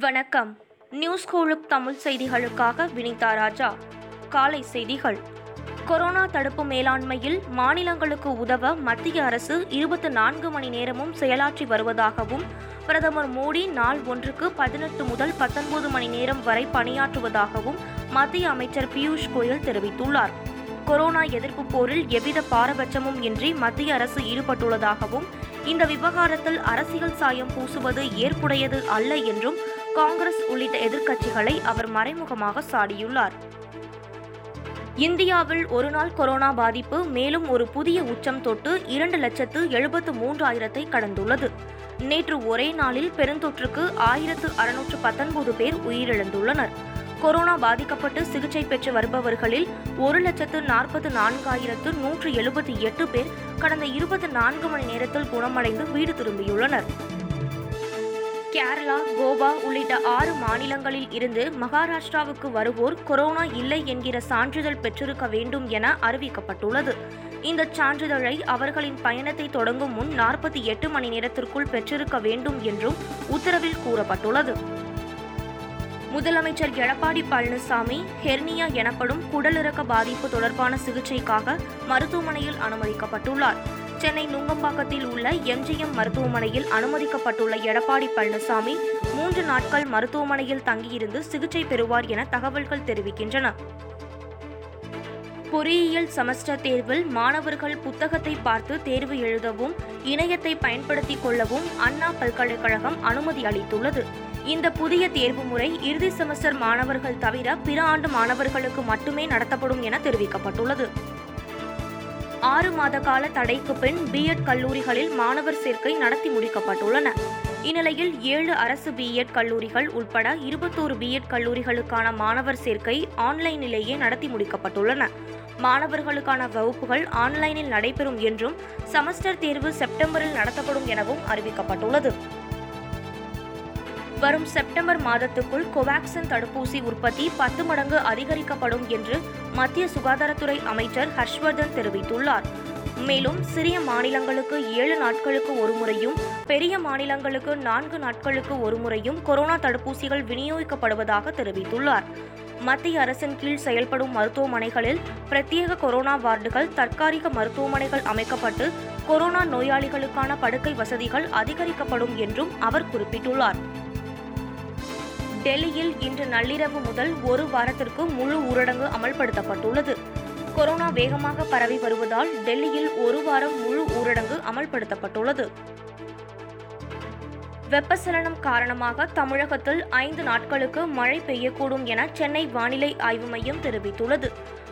வணக்கம். நியூஸ் கோழுக் தமிழ் செய்திகளுக்காக வினிதா ராஜா. காலை செய்திகள். கொரோனா தடுப்பு மேலாண்மையில் மாநிலங்களுக்கு உதவ மத்திய அரசு இருபத்தி நான்கு மணி நேரமும் செயலாற்றி வருவதாகவும் பிரதமர் மோடி நாள் ஒன்றுக்கு பதினெட்டு முதல் பத்தொன்பது மணி நேரம் வரை பணியாற்றுவதாகவும் மத்திய அமைச்சர் பியூஷ் கோயல் தெரிவித்துள்ளார். கொரோனா எதிர்ப்பு போரில் எவ்வித பாரபட்சமும் இன்றி மத்திய அரசு ஈடுபட்டுள்ளதாகவும் இந்த விவகாரத்தில் அரசியல் சாயம் பூசுவது ஏற்புடையது அல்ல என்றும் காங்கிரஸ் உள்ளிட்ட எதிர்க்கட்சிகளை அவர் மறைமுகமாக சாடியுள்ளார். இந்தியாவில் ஒருநாள் கொரோனா பாதிப்பு மேலும் ஒரு புதிய உச்சம் தொட்டு இரண்டு லட்சத்து எழுபத்து மூன்றாயிரத்தை கடந்துள்ளது. நேற்று ஒரே நாளில் பெருந்தொற்றுக்கு ஆயிரத்து அறுநூற்று பத்தொன்பது பேர் உயிரிழந்துள்ளனர். கொரோனா பாதிக்கப்பட்டு சிகிச்சை பெற்று வருபவர்களில் ஒரு லட்சத்து நாற்பத்து நான்காயிரத்து நூற்று எழுபத்தி எட்டு பேர் கடந்த இருபத்தி நான்கு மணி நேரத்தில் குணமடைந்து வீடு திரும்பியுள்ளனர். கேரளா கோவா உள்ளிட்ட ஆறு மாநிலங்களில் இருந்து மகாராஷ்டிராவுக்கு வருவோர் கொரோனா இல்லை என்கிற சான்றிதழ் பெற்றிருக்க வேண்டும் என அறிவிக்கப்பட்டுள்ளது. இந்த சான்றிதழை அவர்களின் பயணத்தை தொடங்கும் முன் நாற்பத்தி எட்டு மணி நேரத்திற்குள் பெற்றிருக்க வேண்டும் என்றும் உத்தரவில் கூறப்பட்டுள்ளது. முதலமைச்சர் எடப்பாடி பழனிசாமி ஹெர்னியா எனப்படும் குடலிறக்க பாதிப்பு தொடர்பான சிகிச்சைக்காக மருத்துவமனையில் அனுமதிக்கப்பட்டுள்ளார். சென்னை நுங்கம்பாக்கத்தில் உள்ள எம்ஜிஎம் மருத்துவமனையில் அனுமதிக்கப்பட்டுள்ள எடப்பாடி பழனிசாமி மூன்று நாட்கள் மருத்துவமனையில் தங்கியிருந்து சிகிச்சை பெறுவார் என தகவல்கள் தெரிவிக்கின்றன. பொறியியல் செமஸ்டர் தேர்வில் மாணவர்கள் புத்தகத்தை பார்த்து தேர்வு எழுதவும் இணையத்தை பயன்படுத்திக் கொள்ளவும் அண்ணா பல்கலைக்கழகம் அனுமதி அளித்துள்ளது. இந்த புதிய தேர்வு முறை இறுதி செமஸ்டர் மாணவர்கள் தவிர பிற ஆண்டு மாணவர்களுக்கு மட்டுமே நடத்தப்படும் என தெரிவிக்கப்பட்டுள்ளது. ஆறு மாத கால தடைக்கு பின் பிஎட் கல்லூரிகளில் மாணவர் சேர்க்கை நடத்தி முடிக்கப்பட்டுள்ளன. இந்நிலையில் ஏழு அரசு பிஎட் கல்லூரிகள் உட்பட இருபத்தோரு பிஎட் கல்லூரிகளுக்கான மாணவர் சேர்க்கை ஆன்லைனிலேயே நடத்தி முடிக்கப்பட்டுள்ளன. மாணவர்களுக்கான வகுப்புகள் ஆன்லைனில் நடைபெறும் என்றும் செமஸ்டர் தேர்வு செப்டம்பரில் நடத்தப்படும் எனவும் அறிவிக்கப்பட்டுள்ளது. வரும் செப்டம்பர் மாதத்துக்குள் கோவாக்சின் தடுப்பூசி உற்பத்தி பத்து மடங்கு அதிகரிக்கப்படும் என்று மத்திய சுகாதாரத்துறை அமைச்சர் ஹர்ஷ்வர்தன் தெரிவித்துள்ளார். மேலும் சிறிய மாநிலங்களுக்கு ஏழு நாட்களுக்கு ஒரு முறையும் பெரிய மாநிலங்களுக்கு நான்கு நாட்களுக்கு ஒரு முறையும் கொரோனா தடுப்பூசிகள் விநியோகிக்கப்படுவதாக தெரிவித்துள்ளார். மத்திய அரசின் கீழ் செயல்படும் மருத்துவமனைகளில் பிரத்யேக கொரோனா வார்டுகள் தற்காலிக மருத்துவமனைகள் அமைக்கப்பட்டு கொரோனா நோயாளிகளுக்கான படுக்கை வசதிகள் அதிகரிக்கப்படும் என்றும் அவர் குறிப்பிட்டுள்ளார். டெல்லியில் இன்று நள்ளிரவு முதல் ஒரு வாரத்திற்கு முழு ஊரடங்கு அமல்படுத்தப்பட்டுள்ளது. கொரோனா வேகமாக பரவி வருவதால் டெல்லியில் ஒரு வாரம் முழு ஊரடங்கு அமல்படுத்தப்பட்டுள்ளது. வெப்பச்சலனம் காரணமாக தமிழகத்தில் ஐந்து நாட்களுக்கு மழை பெய்யக்கூடும் என சென்னை வானிலை ஆய்வு மையம் தெரிவித்துள்ளது.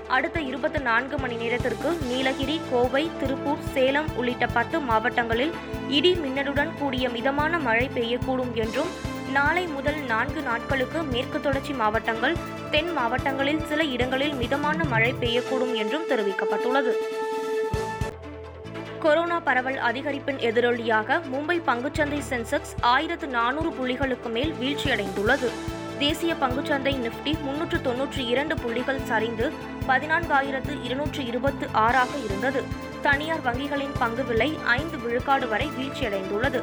அடுத்த இருபத்தி நான்கு மணி நேரத்திற்கு நீலகிரி கோவை திருப்பூர் சேலம் உள்ளிட்ட பத்து மாவட்டங்களில் இடி மின்னலுடன் கூடிய மிதமான மழை பெய்யக்கூடும் என்றும் நாளை முதல் நான்கு நாட்களுக்கு மேற்கு தொடர்ச்சி மாவட்டங்கள் தென் மாவட்டங்களில் சில இடங்களில் மிதமான மழை பெய்யக்கூடும் என்றும் தெரிவிக்கப்பட்டுள்ளது. கொரோனா பரவல் அதிகரிப்பின் எதிரொலியாக மும்பை பங்குச்சந்தை சென்செக்ஸ் ஆயிரத்து நானூறு புள்ளிகளுக்கு மேல் வீழ்ச்சியடைந்துள்ளது. தேசிய பங்குச்சந்தை நிப்டி முன்னூற்று தொன்னூற்றி இரண்டு புள்ளிகள் சரிந்து பதினான்காயிரத்து இருநூற்று இருபத்து ஆறாக இருந்தது. தனியார் வங்கிகளின் பங்கு விலை ஐந்து விழுக்காடு வரை வீழ்ச்சியடைந்துள்ளது.